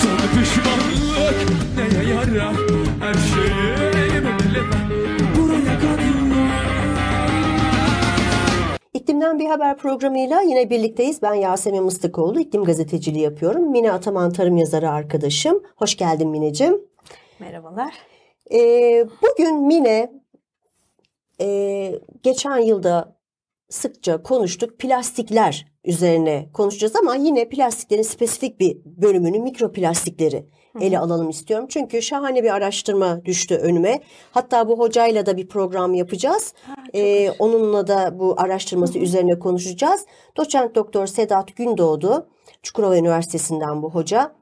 Sonra pişmanlık neye yarar Her şeyi bilemem Buraya kadar İklimden Bir Haber programıyla yine birlikteyiz. Ben Yasemin Mıstıkoğlu. İklim gazeteciliği yapıyorum. Mine Ataman tarım yazarı arkadaşım. Hoş geldin Mineciğim. Merhabalar. Ee, bugün Mine e, geçen yılda sıkça konuştuk. Plastikler üzerine konuşacağız ama yine plastiklerin spesifik bir bölümünü mikroplastikleri ele alalım istiyorum. Çünkü şahane bir araştırma düştü önüme. Hatta bu hocayla da bir program yapacağız. Ee, onunla da bu araştırması üzerine konuşacağız. Doçent Doktor Sedat Gündoğdu, Çukurova Üniversitesi'nden bu hoca.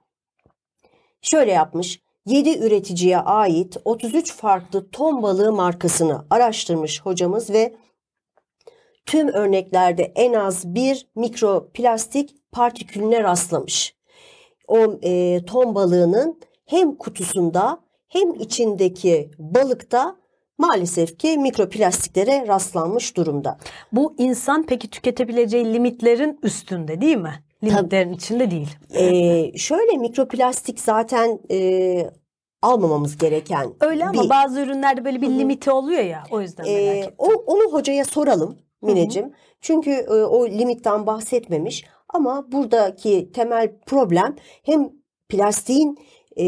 Şöyle yapmış. 7 üreticiye ait 33 farklı ton balığı markasını araştırmış hocamız ve tüm örneklerde en az bir mikroplastik partikülüne rastlamış. O e, ton balığının hem kutusunda hem içindeki balıkta maalesef ki mikroplastiklere rastlanmış durumda. Bu insan peki tüketebileceği limitlerin üstünde değil mi? Limitlerin içinde değil. E, şöyle mikroplastik zaten e, almamamız gereken Öyle ama bir- bazı ürünlerde böyle bir limiti oluyor ya. O yüzden merak Ee, ettim. o, onu hocaya soralım Mineciğim. Çünkü e, o limitten bahsetmemiş. Ama buradaki temel problem hem plastiğin e,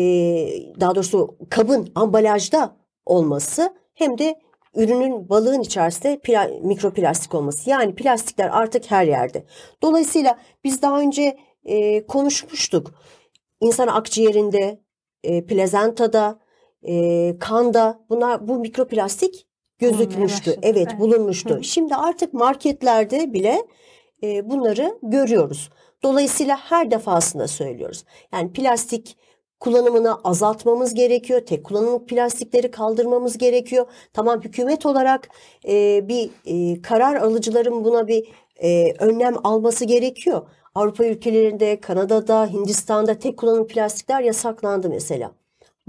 daha doğrusu kabın ambalajda olması hem de ürünün balığın içerisinde pla- mikroplastik olması. Yani plastikler artık her yerde. Dolayısıyla biz daha önce e, konuşmuştuk. İnsan akciğerinde, e, plazentada, e, kanda bunlar bu mikroplastik gözükmüştü. Evet, evet. bulunmuştu. Hı. Şimdi artık marketlerde bile e, bunları görüyoruz. Dolayısıyla her defasında söylüyoruz. Yani plastik kullanımını azaltmamız gerekiyor. Tek kullanımlık plastikleri kaldırmamız gerekiyor. Tamam hükümet olarak e, bir e, karar alıcıların buna bir e, önlem alması gerekiyor. Avrupa ülkelerinde, Kanada'da, Hindistan'da tek kullanımlık plastikler yasaklandı mesela.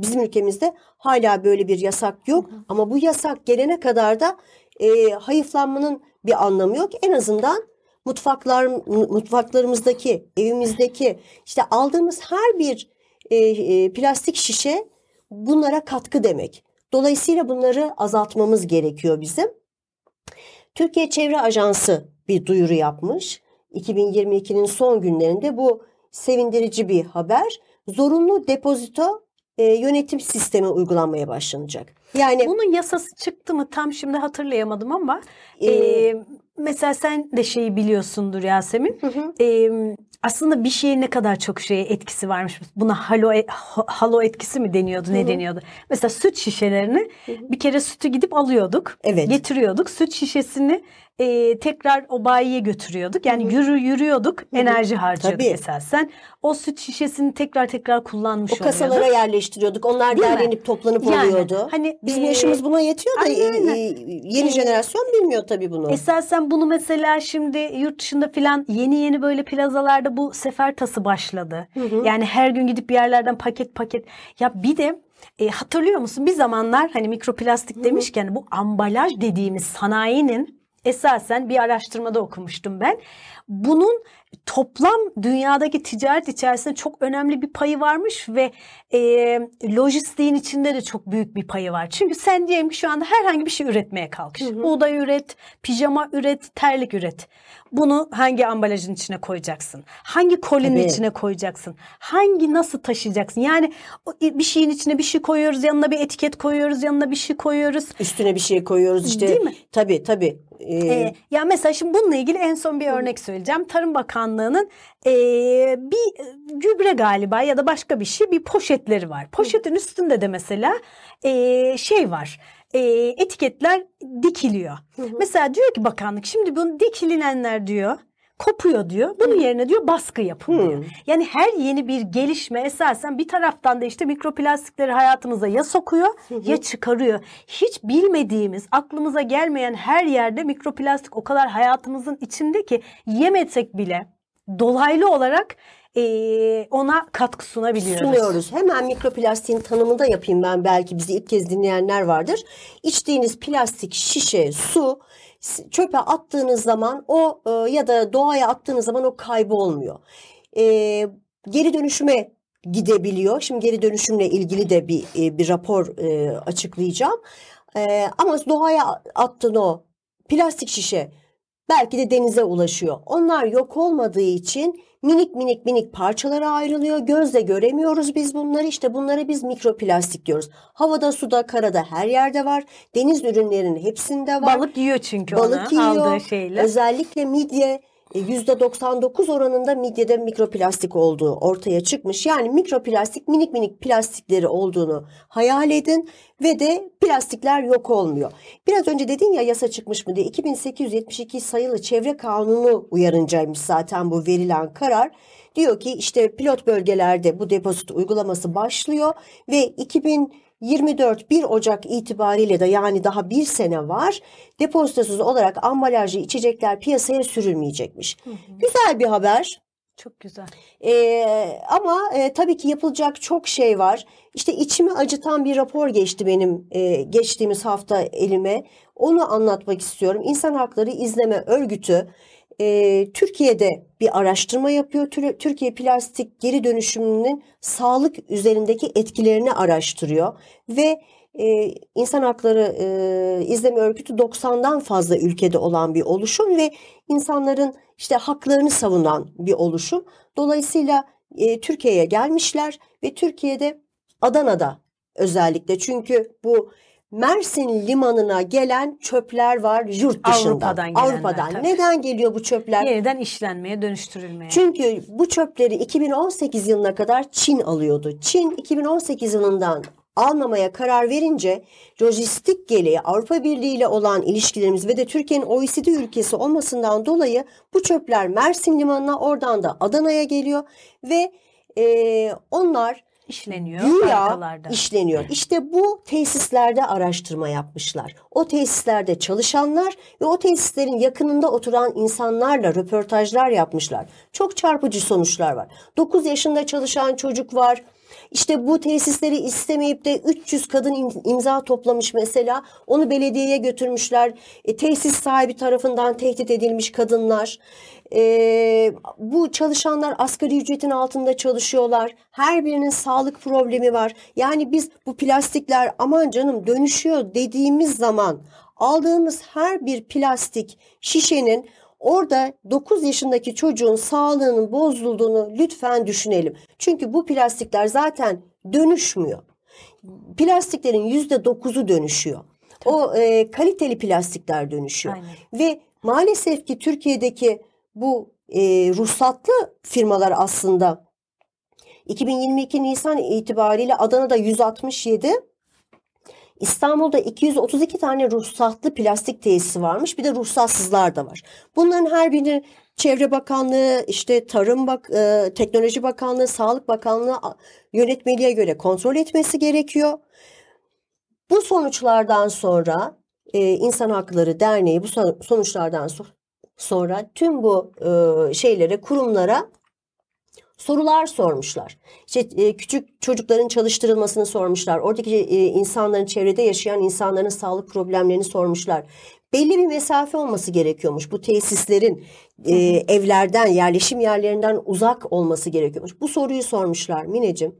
Bizim ülkemizde hala böyle bir yasak yok ama bu yasak gelene kadar da e, hayıflanmanın bir anlamı yok. En azından mutfaklar mutfaklarımızdaki, evimizdeki işte aldığımız her bir e, e, plastik şişe bunlara katkı demek. Dolayısıyla bunları azaltmamız gerekiyor bizim. Türkiye Çevre Ajansı bir duyuru yapmış. 2022'nin son günlerinde bu sevindirici bir haber. Zorunlu depozito e, yönetim sistemi uygulanmaya başlanacak. Yani Bunun yasası çıktı mı tam şimdi hatırlayamadım ama Ee, e, mesela sen de şeyi biliyorsundur Yasemin. E, aslında bir şeye ne kadar çok şeye etkisi varmış. Buna halo e- ha- halo etkisi mi deniyordu, ne deniyordu? Mesela süt şişelerini bir kere sütü gidip alıyorduk, Evet. getiriyorduk. Süt şişesini e, tekrar o bayiye götürüyorduk. Yani yürü yürüyorduk, enerji harcıyorduk Tabii. esasen. O süt şişesini tekrar tekrar kullanmış o kasalara oluyorduk. yerleştiriyorduk. Onlar Değil mi? derlenip toplanıp Yani, oluyordu. hani, Bizim e, yaşımız buna yetiyor da aynen, e, e, yeni E, jenerasyon bilmiyor tabii bunu. Esasen bunu mesela şimdi yurt dışında filan yeni yeni böyle plazalarda bu sefer tası başladı. Yani her gün gidip bir yerlerden paket paket. Ya bir de e, hatırlıyor musun bir zamanlar hani mikroplastik demişken bu ambalaj dediğimiz sanayinin esasen bir araştırmada okumuştum ben. Bunun toplam dünyadaki ticaret içerisinde çok önemli bir payı varmış ve e, lojistiğin içinde de çok büyük bir payı var. Çünkü sen diyelim ki şu anda herhangi bir şey üretmeye kalkış. Buğday üret, pijama üret, terlik üret. Bunu hangi ambalajın içine koyacaksın? Hangi kolinin Tabii. içine koyacaksın? Hangi nasıl taşıyacaksın? Yani bir şeyin içine bir şey koyuyoruz, yanına bir etiket koyuyoruz, yanına bir şey koyuyoruz. Üstüne bir şey koyuyoruz işte. Değil mi? Tabii tabii. E, Ee, ya mesela şimdi bununla ilgili en son bir örnek söyleyeceğim. Tarım Bakanlığı'nın ee, bir e, gübre galiba ya da başka bir şey bir poşetleri var. Poşetin üstünde de mesela ee, şey var. ee, etiketler dikiliyor. Mesela diyor ki bakanlık şimdi bunu dikilinenler diyor kopuyor diyor. Bunun yerine diyor baskı yapın diyor. Yani her yeni bir gelişme esasen bir taraftan da işte mikroplastikleri hayatımıza ya sokuyor ya çıkarıyor. Hiç bilmediğimiz, aklımıza gelmeyen her yerde mikroplastik o kadar hayatımızın içinde ki yemesek bile dolaylı olarak e, ona katkı sunabiliyoruz. sunuyoruz. Hemen mikroplastiğin tanımını da yapayım ben belki bizi ilk kez dinleyenler vardır. İçtiğiniz plastik şişe, su çöpe attığınız zaman o e, ya da doğaya attığınız zaman o kaybolmuyor. E, geri dönüşüme gidebiliyor. Şimdi geri dönüşümle ilgili de bir e, bir rapor e, açıklayacağım. E, ama doğaya attığın o plastik şişe belki de denize ulaşıyor. Onlar yok olmadığı için minik minik minik parçalara ayrılıyor. Gözle göremiyoruz biz bunları. İşte bunlara biz mikroplastik diyoruz. Havada, suda, karada her yerde var. Deniz ürünlerinin hepsinde var. Balık yiyor çünkü Balık onu yiyor. aldığı şeyle. Özellikle midye %99 oranında midyede mikroplastik olduğu ortaya çıkmış. Yani mikroplastik minik minik plastikleri olduğunu hayal edin ve de plastikler yok olmuyor. Biraz önce dedin ya yasa çıkmış mı diye 2872 sayılı çevre kanunu uyarıncaymış zaten bu verilen karar. Diyor ki işte pilot bölgelerde bu depozit uygulaması başlıyor ve 2024 1 Ocak itibariyle de yani daha bir sene var depozitosuz olarak ambalajlı içecekler piyasaya sürülmeyecekmiş. Güzel bir haber. Çok güzel. Ee, ama e, tabii ki yapılacak çok şey var. İşte içimi acıtan bir rapor geçti benim e, geçtiğimiz hafta elime. Onu anlatmak istiyorum. İnsan Hakları İzleme Örgütü e, Türkiye'de bir araştırma yapıyor. Tür- Türkiye plastik geri dönüşümünün sağlık üzerindeki etkilerini araştırıyor ve e, İnsan Hakları e, İzleme Örgütü 90'dan fazla ülkede olan bir oluşum ve insanların işte haklarını savunan bir oluşum. Dolayısıyla e, Türkiye'ye gelmişler ve Türkiye'de Adana'da özellikle çünkü bu Mersin limanına gelen çöpler var yurt dışından. Avrupa'dan gelenler, Avrupa'dan. tabii. Neden geliyor bu çöpler? Yeniden işlenmeye, dönüştürülmeye. Çünkü bu çöpleri 2018 yılına kadar Çin alıyordu. Çin 2018 yılından almamaya karar verince lojistik gereği Avrupa Birliği ile olan ilişkilerimiz ve de Türkiye'nin OECD ülkesi olmasından dolayı bu çöpler Mersin Limanı'na oradan da Adana'ya geliyor ve e, onlar işleniyor Güya işleniyor. İşte bu tesislerde araştırma yapmışlar. O tesislerde çalışanlar ve o tesislerin yakınında oturan insanlarla röportajlar yapmışlar. Çok çarpıcı sonuçlar var. 9 yaşında çalışan çocuk var. İşte bu tesisleri istemeyip de 300 kadın im- imza toplamış mesela. Onu belediyeye götürmüşler. E, tesis sahibi tarafından tehdit edilmiş kadınlar. E, bu çalışanlar asgari ücretin altında çalışıyorlar. Her birinin sağlık problemi var. Yani biz bu plastikler aman canım dönüşüyor dediğimiz zaman aldığımız her bir plastik şişenin orada 9 yaşındaki çocuğun sağlığının bozulduğunu lütfen düşünelim. Çünkü bu plastikler zaten dönüşmüyor. Plastiklerin %9'u dönüşüyor. O e, kaliteli plastikler dönüşüyor. Aynen. Ve maalesef ki Türkiye'deki bu e, ruhsatlı firmalar aslında 2022 Nisan itibariyle Adana'da 167, İstanbul'da 232 tane ruhsatlı plastik tesisi varmış. Bir de ruhsatsızlar da var. Bunların her birini Çevre Bakanlığı, işte Tarım Bak e, Teknoloji Bakanlığı, Sağlık Bakanlığı yönetmeliğe göre kontrol etmesi gerekiyor. Bu sonuçlardan sonra e, İnsan Hakları Derneği bu son- sonuçlardan so- sonra tüm bu e, şeylere, kurumlara sorular sormuşlar. İşte e, küçük çocukların çalıştırılmasını sormuşlar. Oradaki e, insanların çevrede yaşayan insanların sağlık problemlerini sormuşlar. Belli bir mesafe olması gerekiyormuş. Bu tesislerin e, evlerden, yerleşim yerlerinden uzak olması gerekiyormuş. Bu soruyu sormuşlar Mineciğim.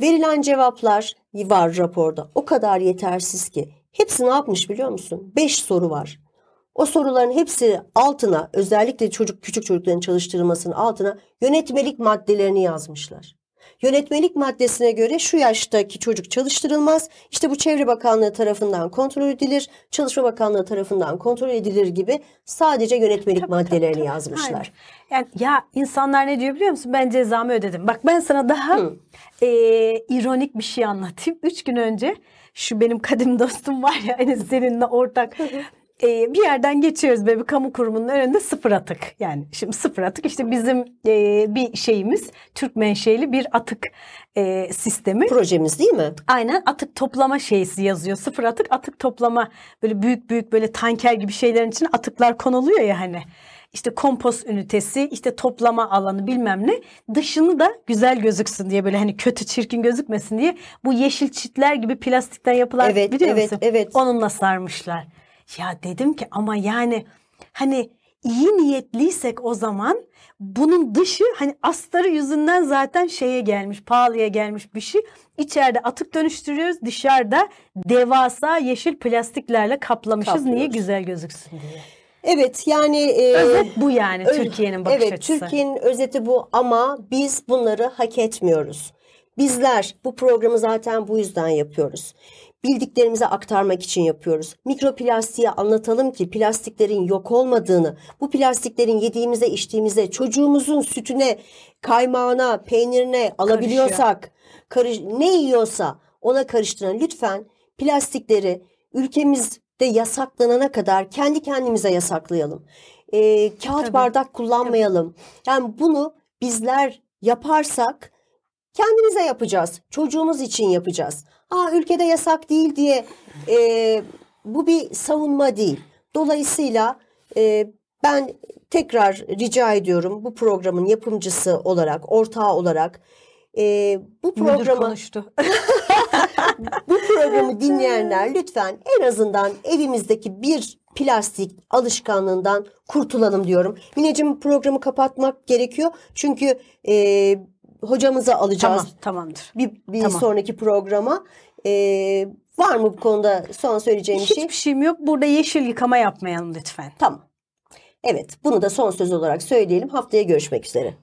Verilen cevaplar var raporda. O kadar yetersiz ki. Hepsi ne yapmış biliyor musun? Beş soru var. O soruların hepsi altına özellikle çocuk küçük çocukların çalıştırılmasının altına yönetmelik maddelerini yazmışlar. Yönetmelik maddesine göre şu yaştaki çocuk çalıştırılmaz. İşte bu Çevre Bakanlığı tarafından kontrol edilir, Çalışma Bakanlığı tarafından kontrol edilir gibi sadece yönetmelik maddelerini yazmışlar. Aynen. Yani ya insanlar ne diyor biliyor musun? Ben cezamı ödedim. Bak ben sana daha e, ironik bir şey anlatayım. Üç gün önce şu benim kadim dostum var ya Enes seninle ortak. E, bir yerden geçiyoruz böyle bir kamu kurumunun önünde sıfır atık. Yani şimdi sıfır atık işte bizim e, bir şeyimiz Türk menşeli bir atık e, sistemi. Projemiz değil mi? Aynen atık toplama şeysi yazıyor. Sıfır atık atık toplama böyle büyük büyük böyle tanker gibi şeylerin içine atıklar konuluyor ya hani. işte kompost ünitesi, işte toplama alanı bilmem ne. Dışını da güzel gözüksün diye böyle hani kötü çirkin gözükmesin diye bu yeşil çitler gibi plastikten yapılan Evet, biliyor evet, musun? evet. Onunla sarmışlar. Ya dedim ki ama yani hani iyi niyetliysek o zaman bunun dışı hani astarı yüzünden zaten şeye gelmiş, pahalıya gelmiş bir şey. İçeride atık dönüştürüyoruz, dışarıda devasa yeşil plastiklerle kaplamışız. Niye Kaplıyoruz. güzel gözüksün diye. Evet yani e, Özet bu yani Öz- Türkiye'nin bakış evet, açısı. Türkiye'nin özeti bu ama biz bunları hak etmiyoruz. Bizler bu programı zaten bu yüzden yapıyoruz. Bildiklerimizi aktarmak için yapıyoruz. Mikroplastiği anlatalım ki plastiklerin yok olmadığını, bu plastiklerin yediğimize, içtiğimize, çocuğumuzun sütüne, kaymağına, peynirine alabiliyorsak, karış, ne yiyorsa ona karıştıran lütfen plastikleri ülkemizde yasaklanana kadar kendi kendimize yasaklayalım. Ee, kağıt Tabii. bardak kullanmayalım. Yani bunu bizler yaparsak kendimize yapacağız. Çocuğumuz için yapacağız. Aa ülkede yasak değil diye e, bu bir savunma değil. Dolayısıyla e, ben tekrar rica ediyorum bu programın yapımcısı olarak, ortağı olarak e, bu programı konuştu. bu programı dinleyenler lütfen en azından evimizdeki bir plastik alışkanlığından kurtulalım diyorum. Mineciğim programı kapatmak gerekiyor. Çünkü e, hocamızı alacağız tamam, tamamdır. bir, bir Tamam. sonraki programa. E, var mı bu konuda son söyleyeceğim bir şey? Hiçbir şeyim yok. Burada yeşil yıkama yapmayalım lütfen. Tamam. Evet bunu da son söz olarak söyleyelim. Haftaya görüşmek üzere.